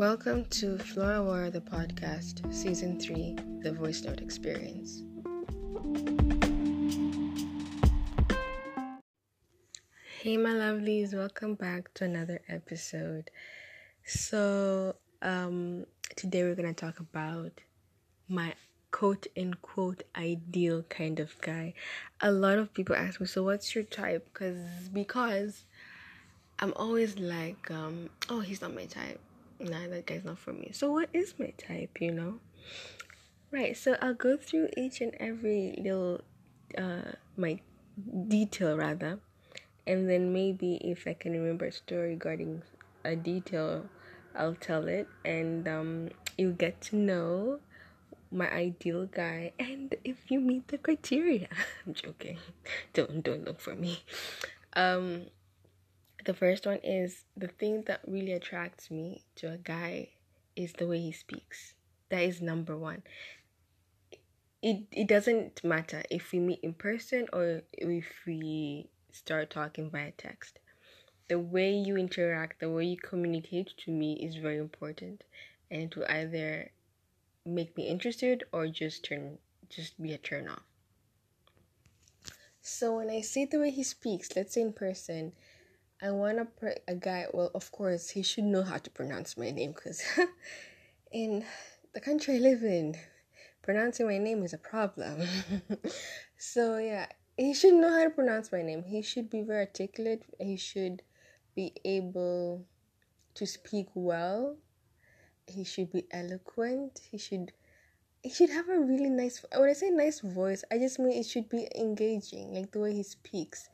Welcome to Flora War, the podcast, season three, the voice note experience. Hey, my lovelies, welcome back to another episode. So, um, today we're gonna talk about my quote unquote ideal kind of guy. A lot of people ask me, so what's your type? Because because I'm always like, um, oh, he's not my type. Nah, that guy's not for me. So what is my type? You know, right? So I'll go through each and every little, uh, my detail rather, and then maybe if I can remember a story regarding a detail, I'll tell it, and um, you'll get to know my ideal guy and if you meet the criteria i'm joking don't don't look for me um the first one is the thing that really attracts me to a guy is the way he speaks. That is number one. It it doesn't matter if we meet in person or if we start talking via text. The way you interact the way you communicate to me is very important and it will either make me interested or just turn just be a turn off. So when I see the way he speaks, let's say in person, I want a, per- a guy. Well, of course, he should know how to pronounce my name because in the country I live in, pronouncing my name is a problem. so yeah, he should know how to pronounce my name. He should be very articulate. He should be able to speak well he should be eloquent he should he should have a really nice when i say nice voice i just mean it should be engaging like the way he speaks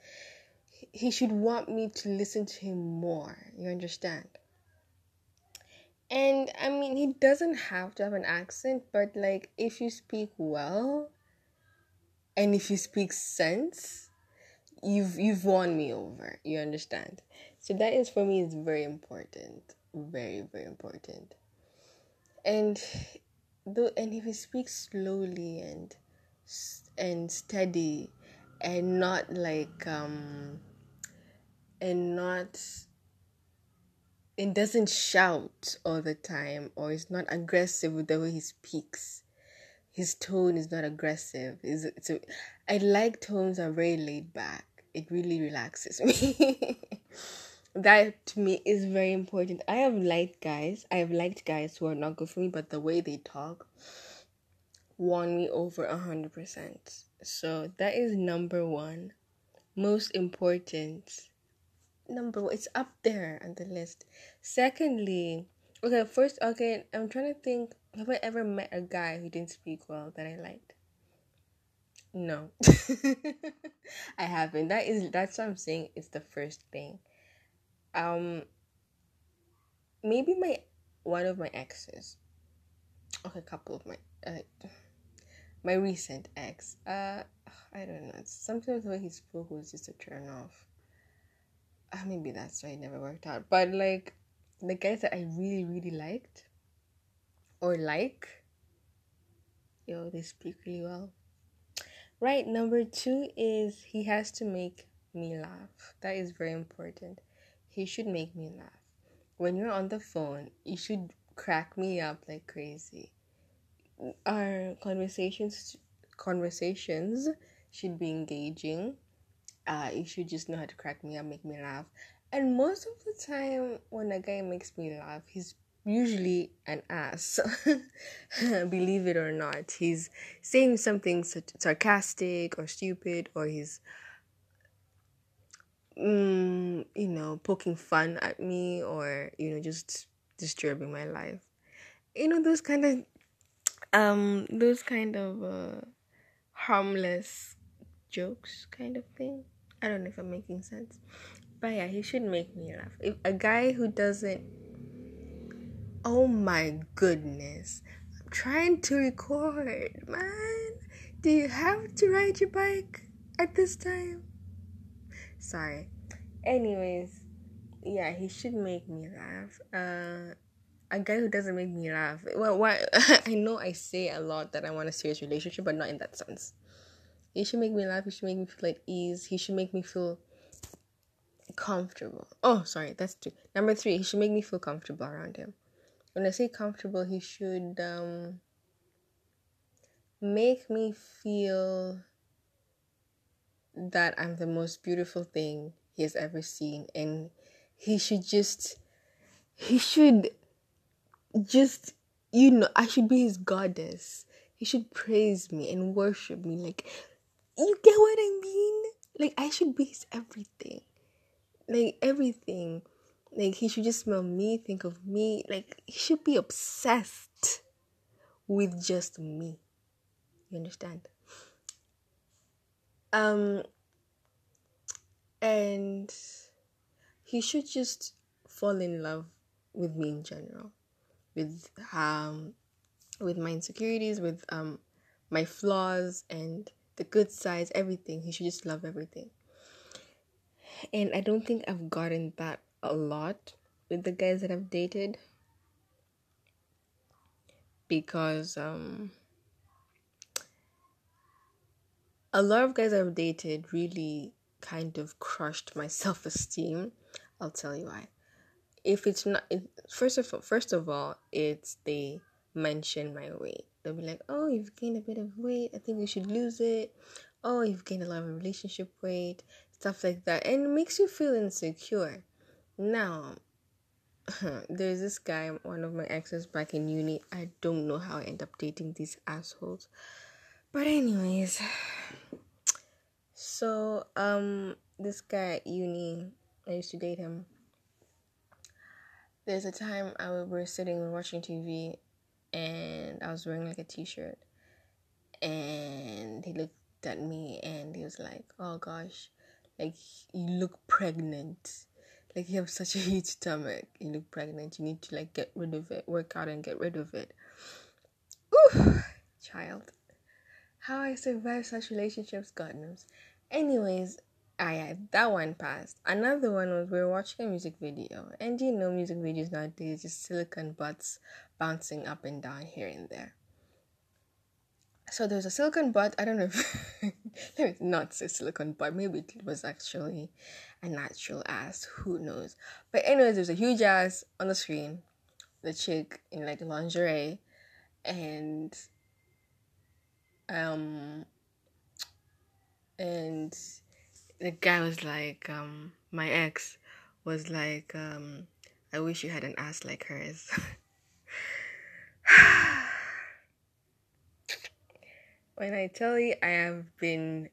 he should want me to listen to him more you understand? And i mean he doesn't have to have an accent but like if you speak well and if you speak sense you've you've won me over you understand? So that is for me is very important very very important. And though and if he speaks slowly and and steady and not like um and not and doesn't shout all the time or is not aggressive with the way he speaks his tone is not aggressive is it's like tones that are very laid back it really relaxes me that to me is very important. I have liked guys. I have liked guys who are not good for me, but the way they talk won me over a hundred percent. So that is number one, most important. Number one, it's up there on the list. Secondly, okay, first, okay, I'm trying to think. Have I ever met a guy who didn't speak well that I liked? No, I haven't. That is that's what I'm saying. It's the first thing um maybe my one of my exes okay a couple of my uh, my recent ex uh i don't know sometimes the way he spoke was just a turn off maybe that's why it never worked out but like the guys that i really really liked or like yo they speak really well right number two is he has to make me laugh that is very important he should make me laugh. When you're on the phone, you should crack me up like crazy. Our conversations conversations should be engaging. Uh, you should just know how to crack me up, make me laugh. And most of the time, when a guy makes me laugh, he's usually an ass. Believe it or not, he's saying something sarcastic or stupid, or he's mm, you know, poking fun at me or, you know, just disturbing my life. You know, those kind of, um, those kind of, uh, harmless jokes kind of thing. I don't know if I'm making sense. But yeah, he should make me laugh. If a guy who doesn't, oh my goodness, I'm trying to record, man. Do you have to ride your bike at this time? Sorry. Anyways, yeah, he should make me laugh. Uh, a guy who doesn't make me laugh. Well, why? I know I say a lot that I want a serious relationship, but not in that sense. He should make me laugh. He should make me feel at ease. He should make me feel comfortable. Oh, sorry, that's two. Number three, he should make me feel comfortable around him. when I say comfortable, he should um, make me feel that I'm the most beautiful thing he has ever seen, and he should just, he should just, you know, I should be his goddess. He should praise me and worship me. Like, you get what I mean? Like, I should base everything. Like, everything. Like he should just smell me, think of me. Like he should be obsessed with just me. You understand? Um and he should just fall in love with me in general. With um with my insecurities, with um my flaws and the good sides, everything. He should just love everything. And I don't think I've gotten that a lot with the guys that I've dated because um a lot of guys I've dated really kind of crushed my self-esteem. I'll tell you why. If it's not it, first of all, first of all, it's they mention my weight. They'll be like, "Oh, you've gained a bit of weight. I think you should lose it." Oh, you've gained a lot of relationship weight, stuff like that, and it makes you feel insecure. Now, there's this guy, one of my exes back in uni. I don't know how I end up dating these assholes. But anyways, so um this guy at uni, I used to date him. There's a time I we were sitting watching TV and I was wearing like a t-shirt. And he looked at me and he was like, "Oh gosh, like you look pregnant." like you have such a huge stomach. You look pregnant. You need to like get rid of it work out and get rid of it. Ooh, child. How i survive such relationships god knows. Anyways I had that one passed. Another one was we were watching a music video, and you know, music videos nowadays just silicon butts bouncing up and down here and there so there's a silicone butt. I don't know if not say silicone butt. Maybe it was actually a natural ass. Who knows? But anyways, there's a huge ass on the screen. The chick in like lingerie, and um, and the guy was like, um, my ex was like, um, I wish you had an ass like hers. When I tell you I have been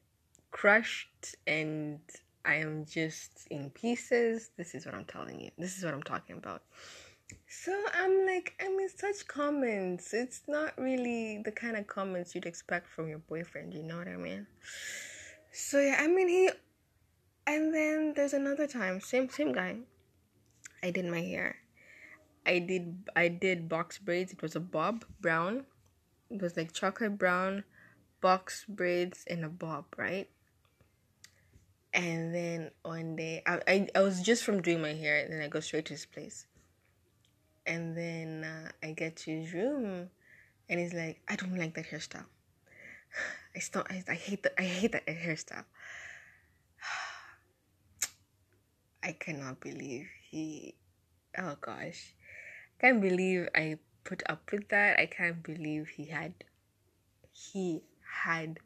crushed and I am just in pieces, this is what I'm telling you. This is what I'm talking about. So I'm like, I mean, such comments. It's not really the kind of comments you'd expect from your boyfriend, you know what I mean? So yeah, I mean, he. And then there's another time, same same guy. I did my hair. I did I did box braids. It was a bob brown. It was like chocolate brown box braids in a bob, right? And then one day, I, I, I was just from doing my hair, and then I go straight to his place. And then uh, I get to his room, and he's like, "I don't like that hairstyle. I still, I, I hate that. I hate that hairstyle." I cannot believe he. Oh gosh, can't believe I put up with that. I can't believe he had. He had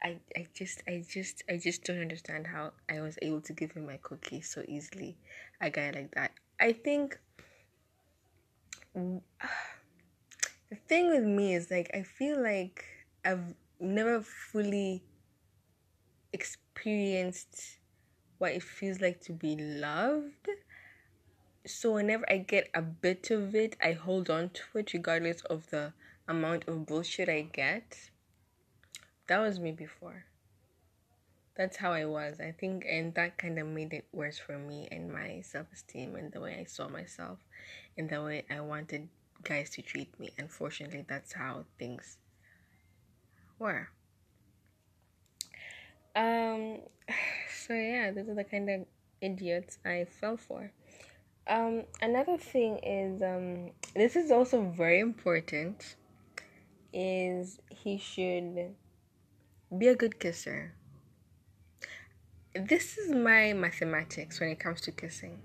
I, I just I just I just don't understand how I was able to give him my cookie so easily. A guy like that. I think the thing with me is like I feel like I've never fully experienced what it feels like to be loved. So whenever I get a bit of it, I hold on to it regardless of the amount of bullshit I get that was me before. That's how I was, I think, and that kind of made it worse for me and my self esteem and the way I saw myself and the way I wanted guys to treat me. Unfortunately, that's how things were. Um, so yeah, those are the kind of idiots I fell for. Um, another thing is, um, this is also very important, is he should be a good kisser. This is my mathematics when it comes to kissing.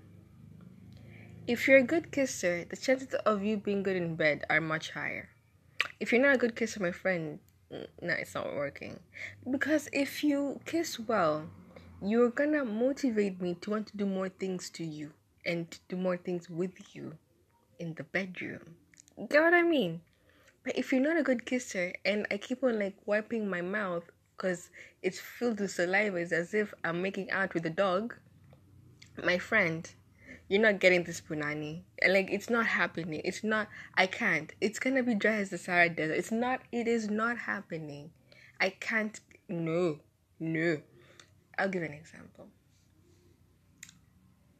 if you're a good kisser, the chances of you being good in bed are much higher. If you're not a good kisser, my friend, no, it's not working. Because if you kiss well, you're gonna motivate me to want to do more things to you and do more things with you in the bedroom. You get what I mean? But if you're not a good kisser and I keep on like wiping my mouth because it's filled with saliva, it's as if I'm making out with a dog, my friend, you're not getting this punani. Like it's not happening. It's not I can't. It's gonna be dry as the Sahara Desert. It's not it is not happening. I can't no. No. I'll give an example.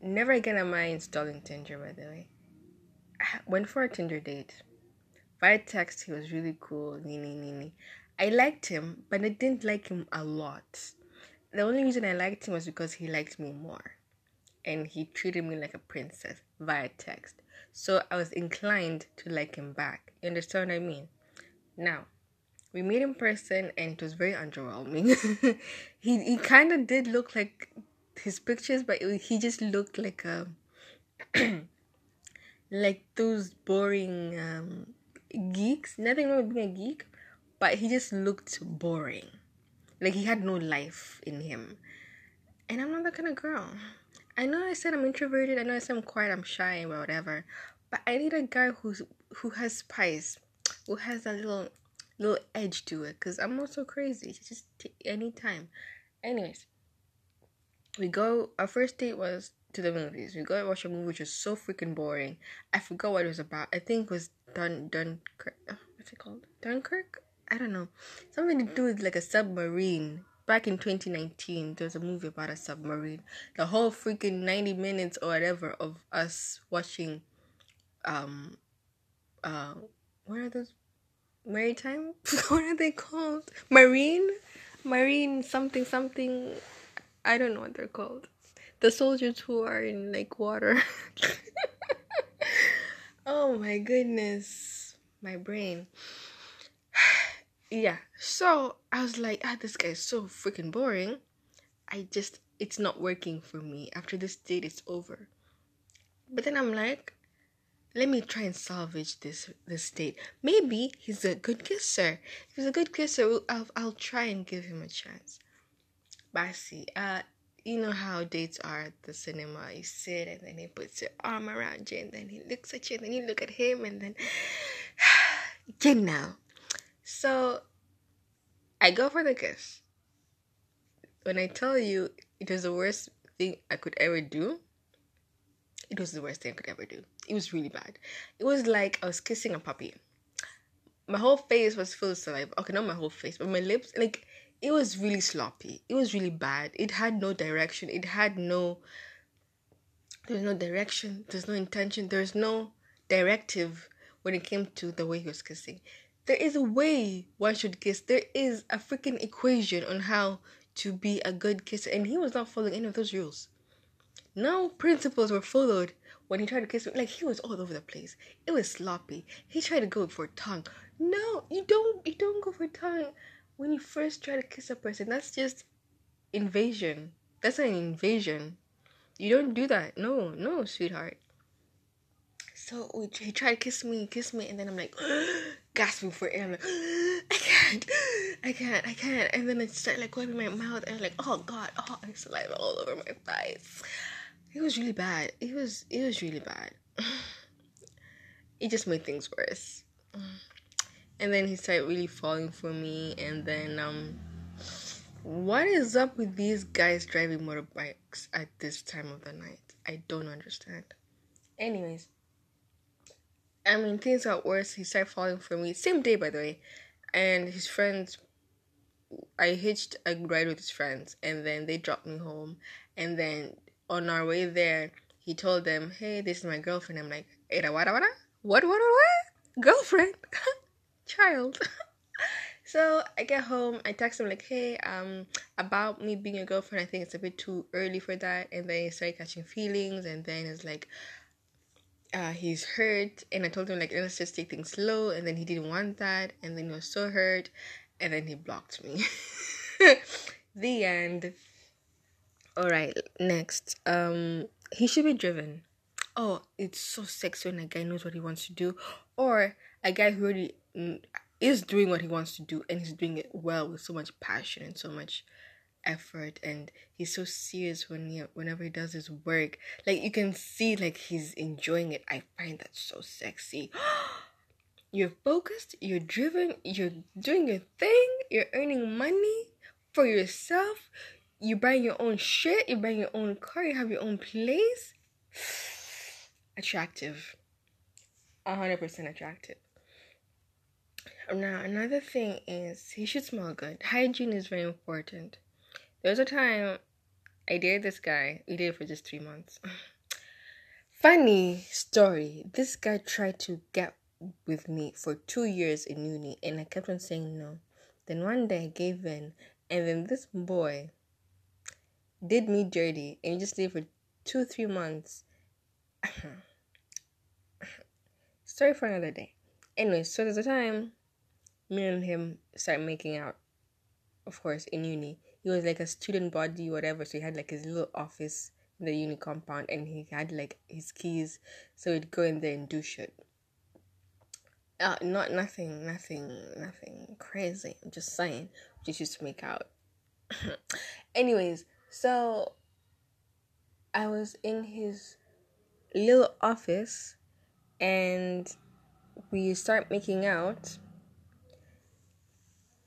Never again am I installing Tinder by the way. I went for a Tinder date. Via text he was really cool, nini nini. I liked him, but I didn't like him a lot. The only reason I liked him was because he liked me more and he treated me like a princess via text. So I was inclined to like him back. You understand what I mean? Now, we meet in person and it was very underwhelming. he he kind of did look like his pictures, but it, he just looked like a like those boring um, geeks. Nothing wrong with being a geek, but he just looked boring. Like he had no life in him. And I'm not that kind of girl. I know I said I'm introverted. I know I said I'm quiet. I'm shy or whatever. But I need a guy who's who has spice, who has a little little edge to it. Cause I'm also crazy. Just t- anytime. Anyways, we go. Our first date was to the movies. We go and watch a movie which was so freaking boring. I forgot what it was about. I think it was Dun Dunkirk. Uh, what's it called? Dunkirk. I don't know. Something to do with like a submarine back in 2019 there was a movie about a submarine the whole freaking 90 minutes or whatever of us watching um uh what are those maritime what are they called marine marine something something i don't know what they're called. The soldiers who are in like water. Oh my goodness. My brain. Yeah. So i was like ah this guy is so freaking boring. I just it's not working for me. After this date is over. But then i'm like let me try and salvage this this date. Maybe he's a good kisser. If he's a good kisser i'll, I'll try and give him a chance Basi, uh you know how dates are at the cinema. You sit and then he puts your arm around you and then he looks at you and then you look at him and then you know. So I go for the kiss. When I tell you it was the worst thing I could ever do, it was the worst thing I could ever do. It was really bad. It was like I was kissing a puppy. My whole face was full of saliva. Okay, not my whole face, but my lips, like, it was really sloppy. It was really bad. It had no direction. It had no. There's no direction. There's no intention. There's no directive when it came to the way he was kissing. There is a way one should kiss. There is a freaking equation on how to be a good kisser, and he was not following any of those rules. No principles were followed when he tried to kiss me. Like he was all over the place. It was sloppy. He tried to go for tongue. No, you don't. You don't go for tongue when you first try to kiss a person. That's just invasion. That's an invasion. You don't do that. No, no, sweetheart. So he tried to kiss me, kiss me, and then I'm like gasping for air. I'm like, I can't, I can't, I can't. And then I start like wiping my mouth, and I'm like, oh god, oh, I saliva all over my thighs. It was really bad. It was, it was really bad. it just made things worse. And then he started really falling for me, and then um, what is up with these guys driving motorbikes at this time of the night? I don't understand. Anyways. I mean, things got worse. He started falling for me. Same day, by the way. And his friends, I hitched a ride with his friends, and then they dropped me home. And then on our way there, he told them, "Hey, this is my girlfriend." I'm like, "Era what what what what what girlfriend, child." so I get home. I text him like, "Hey, um, about me being your girlfriend. I think it's a bit too early for that." And then he started catching feelings, and then it's like, uh, he's hurt and i told him like let's just take things slow and then he didn't want that and then he was so hurt and then he blocked me the end all right next um he should be driven oh, it's so sexy when a guy knows what he wants to do, or a guy who already is doing what he wants to do and he's doing it well with so much passion and so much effort and he's so serious when he whenever he does his work. Like you can see like he's enjoying it. I find that so sexy. You're focused you're driven you're doing your thing you're earning money for yourself. You buying your own shit you buying your own car you have your own place. Attractive. 100% attractive now another thing is he should smell good hygiene is very important there was a time I dated this guy. We dated for just three months. Funny story. This guy tried to get with me for two years in uni, and I kept on saying no. Then one day I gave in, and then this boy did me dirty, and he just stayed for two, three months. Story for another day. Anyway, so there's a time me and him start making out, of course, in uni he was like a student body, whatever. So he had like his little office in the uni compound and he had like his keys. So he'd go in there and do shit. Uh, not nothing, nothing, nothing crazy. I'm just saying. Just used to make out. Anyways, so I was in his little office and we start making out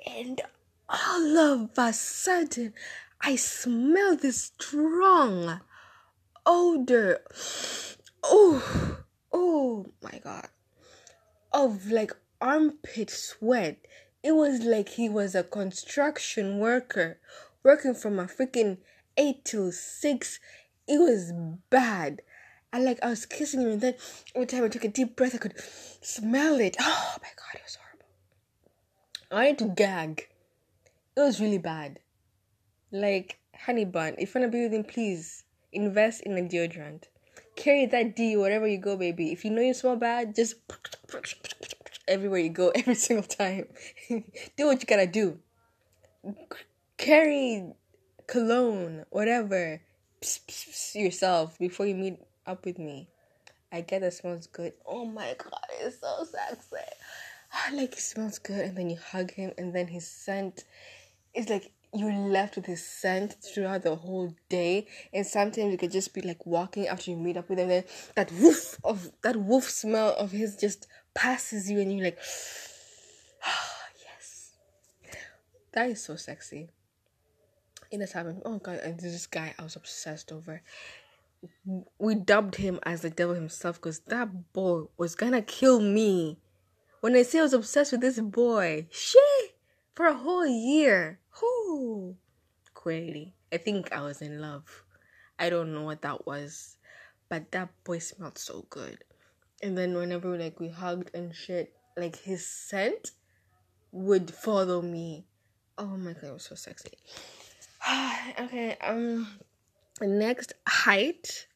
and all of a sudden, I smell this strong odor. Oh, oh my god. Of like armpit sweat. It was like he was a construction worker working from a freaking 8 till 6. It was bad. I like I was kissing him and then every time I took a deep breath I could smell it. Oh my god, it was horrible. I had to gag. It was really bad. Like, honey bun, if you wanna be with him, please invest in a deodorant. Carry that D wherever you go, baby. If you know you smell bad, just everywhere you go, every single time. do what you gotta do. Carry cologne, whatever, yourself before you meet up with me. I get that smells good. Oh my god, it's so sexy. Like it smells good, and then you hug him, and then his scent is like you're left with his scent throughout the whole day. And sometimes you could just be like walking after you meet up with him, then that woof of that woof smell of his just passes you, and you're like, oh, yes, that is so sexy. In this happened, oh god, and this guy I was obsessed over. We dubbed him as the devil himself because that boy was gonna kill me. When I say I was obsessed with this boy, shit, for a whole year. Whoo! Crazy. I think I was in love. I don't know what that was, but that boy smelled so good. And then whenever like we hugged and shit, like his scent would follow me. Oh my god, it was so sexy. okay, um next height.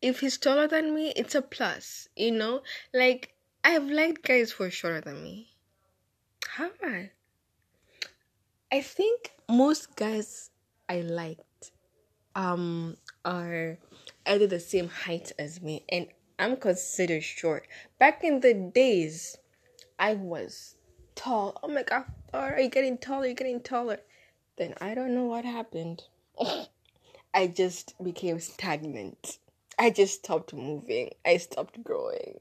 If he's taller than me, it's a plus, you know? Like I've liked guys who are shorter than me. Have I? I think most guys I liked um are either the same height as me and I'm considered short. Back in the days I was tall. Oh my god, are you getting taller? You're getting taller. Then I don't know what happened. I just became stagnant. I just stopped moving. I stopped growing.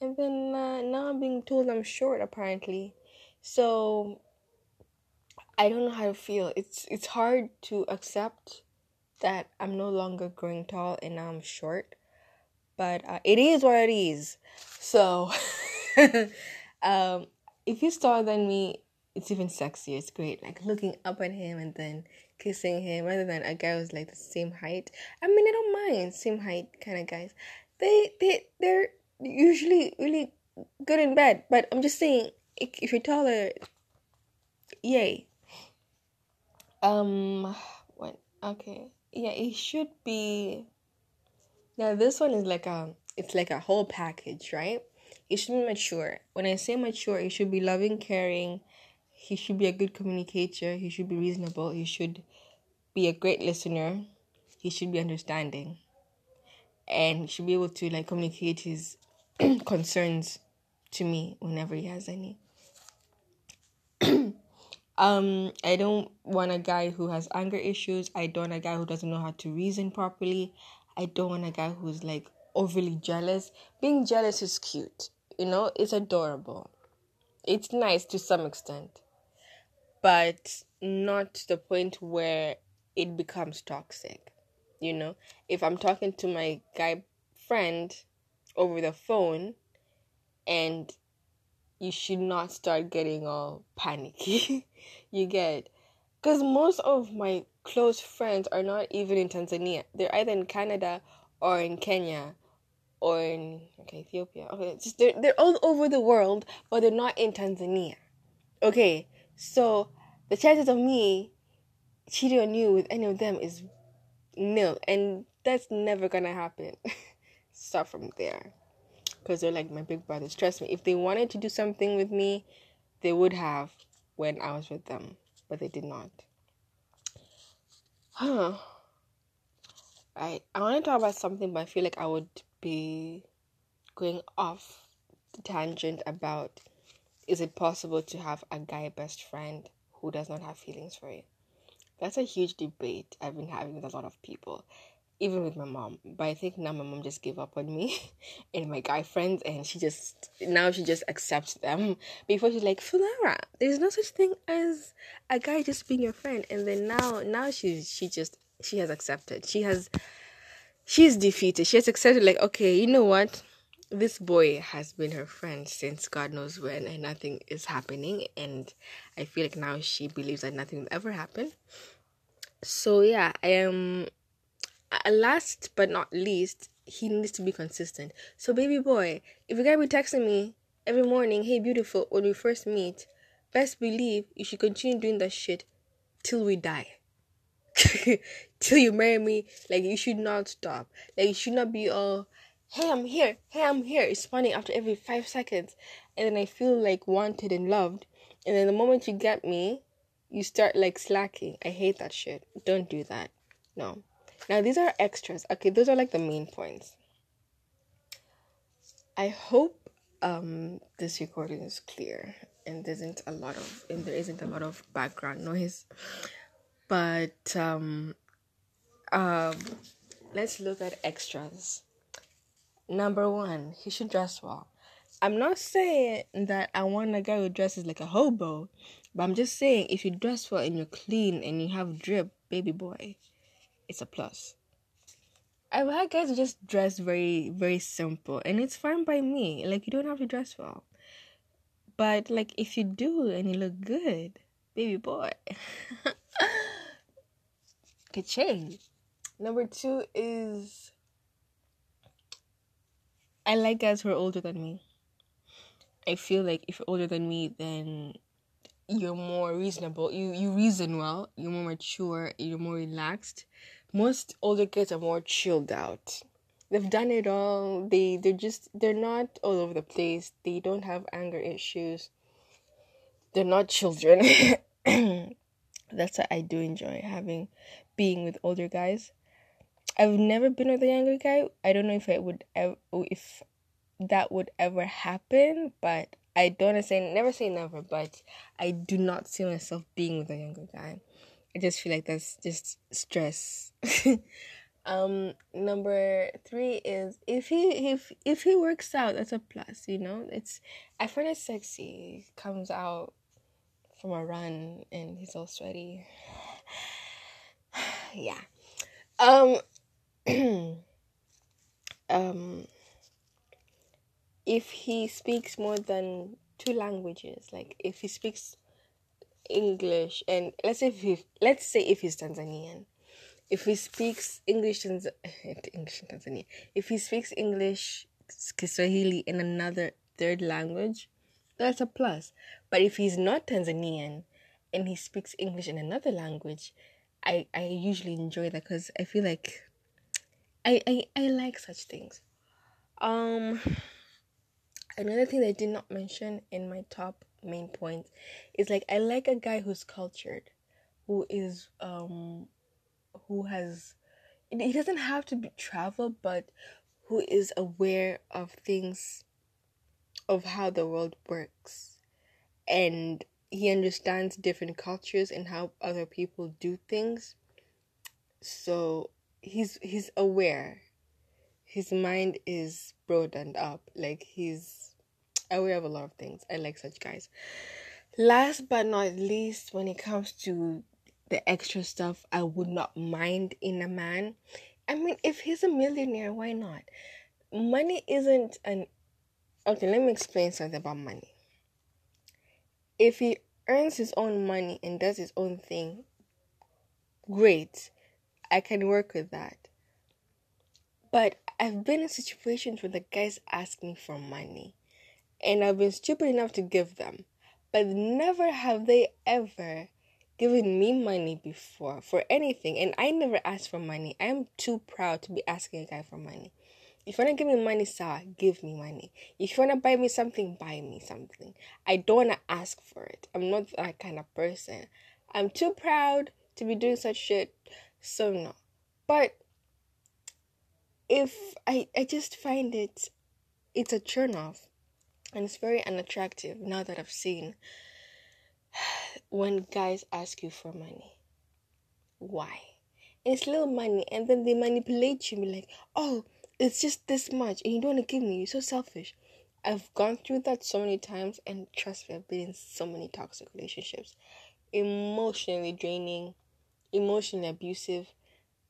And then uh, now I'm being told I'm short apparently. So I don't know how to feel. It's it's hard to accept that I'm no longer growing tall and now I'm short, but uh, it is what it is. So, um, if he's taller than me, it's even sexier. It's great, like looking up at him and then kissing him, rather than a guy who's like the same height. I mean, I don't mind same height kind of guys. They they they're usually really good in bed, but I'm just saying if you're taller, yay um, what? Okay, yeah, it should be. Now this one is like a, it's like a whole package, right? It should be mature. When I say mature, it should be loving, caring. He should be a good communicator. He should be reasonable. He should be a great listener. He should be understanding. and should be able to like communicate his concerns to me whenever he has any. um, I don't want a guy who has anger issues. I don't want a guy who doesn't know how to reason properly. I don't want a guy who's like overly jealous. Being jealous is cute, you know, it's adorable. It's nice to some extent, but not to the point where it becomes toxic. You know, if I'm talking to my guy friend over the phone and you should not start getting all panicky. you get because most of my close friends are not even in Tanzania. They're either in Canada or in Kenya or in okay Ethiopia. Okay, just they're they're all over the world, but they're not in Tanzania. Okay, so the chances of me cheating on you with any of them is nil, and that's never gonna happen. Start from there because they're like my big brothers. Trust me, if they wanted to do something with me, they would have when I was with them, but they did not. Huh. I I want to talk about something, but I feel like I would be going off the tangent about is it possible to have a guy best friend who does not have feelings for you? That's a huge debate I've been having with a lot of people even with my mom. But I think now my mom just gave up on me and my guy friends, and she just now she just accepts them. Before she's like, Fulara, there's no such thing as a guy just being your friend, and then now now she's she just she has accepted. She has she's defeated. She has accepted. Like, okay, you know what? This boy has been her friend since God knows when, and nothing is happening. And I feel like now she believes that nothing will ever happen. So yeah, I am last but not least, he needs to be consistent. So, baby boy, if you're gonna be texting me every morning, hey, beautiful, when we first meet, best believe you should continue doing that shit till we die. till you marry me, like, you should not stop. Like, you should not be all, hey, I'm here, hey, I'm here. Funny after every five seconds. And then I feel like wanted and loved. And then the moment you get me, you start like slacking. I hate that shit. Don't do that. No. Now, these are extras. Okay, those are like the main points. I hope um, this recording is clear and there isn't a lot of and there isn't a lot of background noise. But um, um, let's look at extras. Number one, he should dress well. I'm not saying that I want a guy who dresses like a hobo, but I'm just saying if you dress well and you're clean and you have drip, baby boy, it's a plus. I've guys who just dress very, very simple, and it's fine by me. Like, you don't have to dress well. But, like, if you do and you look good, baby boy, could change. Number two is I like guys who are older than me. I feel like if you're older than me, then you're more reasonable. You you reason well. You're more mature. You're more relaxed most older kids are more chilled out. They've done it all. They they're just they're not all over the place. They don't have anger issues. They're not children. That's why I do enjoy having being with older guys. I've never been with a younger guy. I don't know if it would ever if that would ever happen, but I don't say never say never, but I do not see myself being with a younger guy. I just feel like that's just stress. um number three is if he if if he works out that's a plus you know? It's i find it sexy. Comes out from a run and he's all sweaty. Yeah. Um um if he speaks more than two languages like if he speaks English and let's say if he, let's say if he's Tanzanian, if he speaks English in English Tanzania, if he speaks English Kiswahili in another third language, that's a plus. But if he's not Tanzanian and he speaks English in another language, I I usually enjoy that because I feel like I, I I like such things. Um, another thing that I did not mention in my top main point is like I like a guy who's cultured, who is um who has he doesn't have to be travel, but who is aware of things, of how the world works, and he understands different cultures and how other people do things. So he's he's aware. His mind is broadened up. Like he's aware of a lot of things. I like such guys. Last but not least, when it comes to the extra stuff I would not mind in a man. I mean, if he's a millionaire, why not? Money isn't an. Okay, let me explain something about money. If he earns his own money and does his own thing, great. I can work with that. But I've been in situations where the guys ask me for money and I've been stupid enough to give them. But never have they ever given me money before for anything, and I never asked for money. I am too proud to be asking a guy for money. If you wanna give me money, sir, give me money. If you wanna buy me something, buy me something. I don't wanna ask for it. I'm not that kind of person. I'm too proud to be doing such shit. So no. But if I I just find it it's a turn off and it's very unattractive now that I've seen when guys ask you for money. Why? And It's little money, and then they manipulate you, be like, oh, it's just this much, and you don't want to give me. You're so selfish. I've gone through that so many times, and trust me, I've been in so many toxic relationships, emotionally draining, emotionally abusive,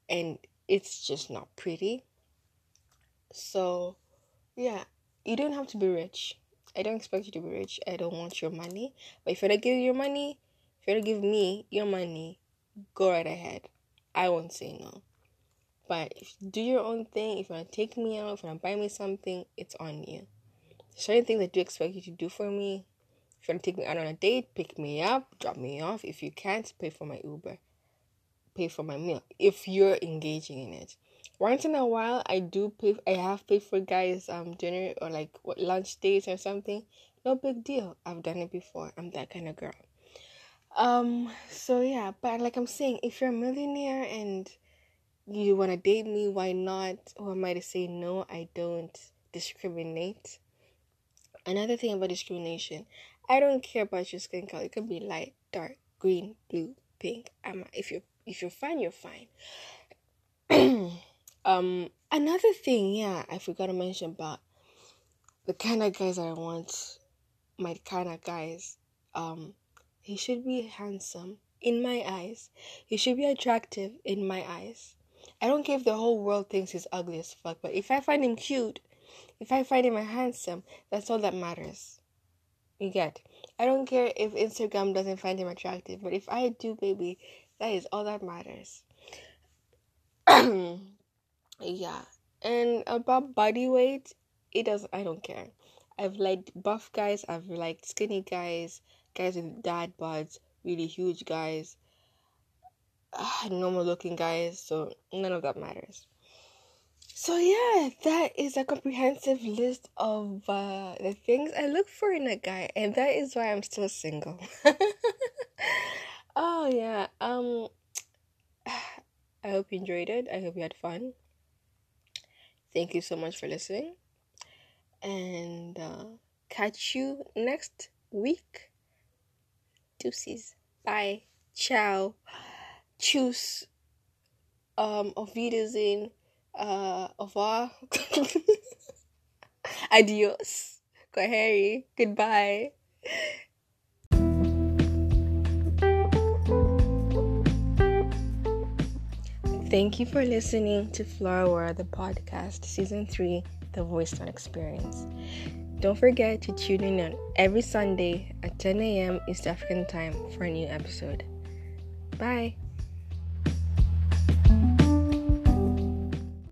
and it's just not pretty. So, yeah, you don't have to be rich. I don't expect you to be rich. I don't want your money. But if you're gonna give you your money, if you're gonna give me your money, go right ahead. I won't say no. But if you do your own thing, if you wanna take me out, if you wanna buy me something, it's on you. Certain things I do expect you to do for me. If you wanna take me out on a date, pick me up, drop me off. If you can't, pay for my Uber. Pay for my meal. If you're engaging in it once in a while I do pay I have paid for guys um dinner or like what lunch dates or something. No big deal. I've done it before. I'm that kind of girl. Um so yeah, but like I'm saying, if you're a millionaire and you wanna date me, why not? Who am I to say no? I don't discriminate. Another thing about discrimination, I don't care about your skin color. It could be light, dark, green, blue, pink. I'm if you're if you're fine, you're fine. Um, another thing, yeah, I forgot to mention about the kind of guys I want, my kind of guys. Um, he should be handsome in my eyes. He should be attractive in my eyes. I don't care if the whole world thinks he's ugly as fuck, but if I find him cute, if I find him handsome, that's all that matters. You get? I don't care if Instagram doesn't find him attractive, but if I do, baby, that is all that matters. yeah. And about body weight it does i don't care. I've liked buff guys i've liked skinny guys guys with dad bods really huge guys uh, normal looking guys so none of that matters. So yeah that is a comprehensive list of uh, the things i look for in a guy and that is why i'm still single. Oh yeah um i hope you enjoyed it. I hope you had fun Thank you so much for listening. And uh, catch you next week. Deuces. Bye. Ciao. Tschüss. Um, auf Wiedersehen. Uh, au revoir. Adios. Kwaheri. Goodbye. Thank you for listening to Flower the podcast, season three, The Voice Experience. Don't forget to tune in on every Sunday at 10 a.m. East African time for a new episode. Bye.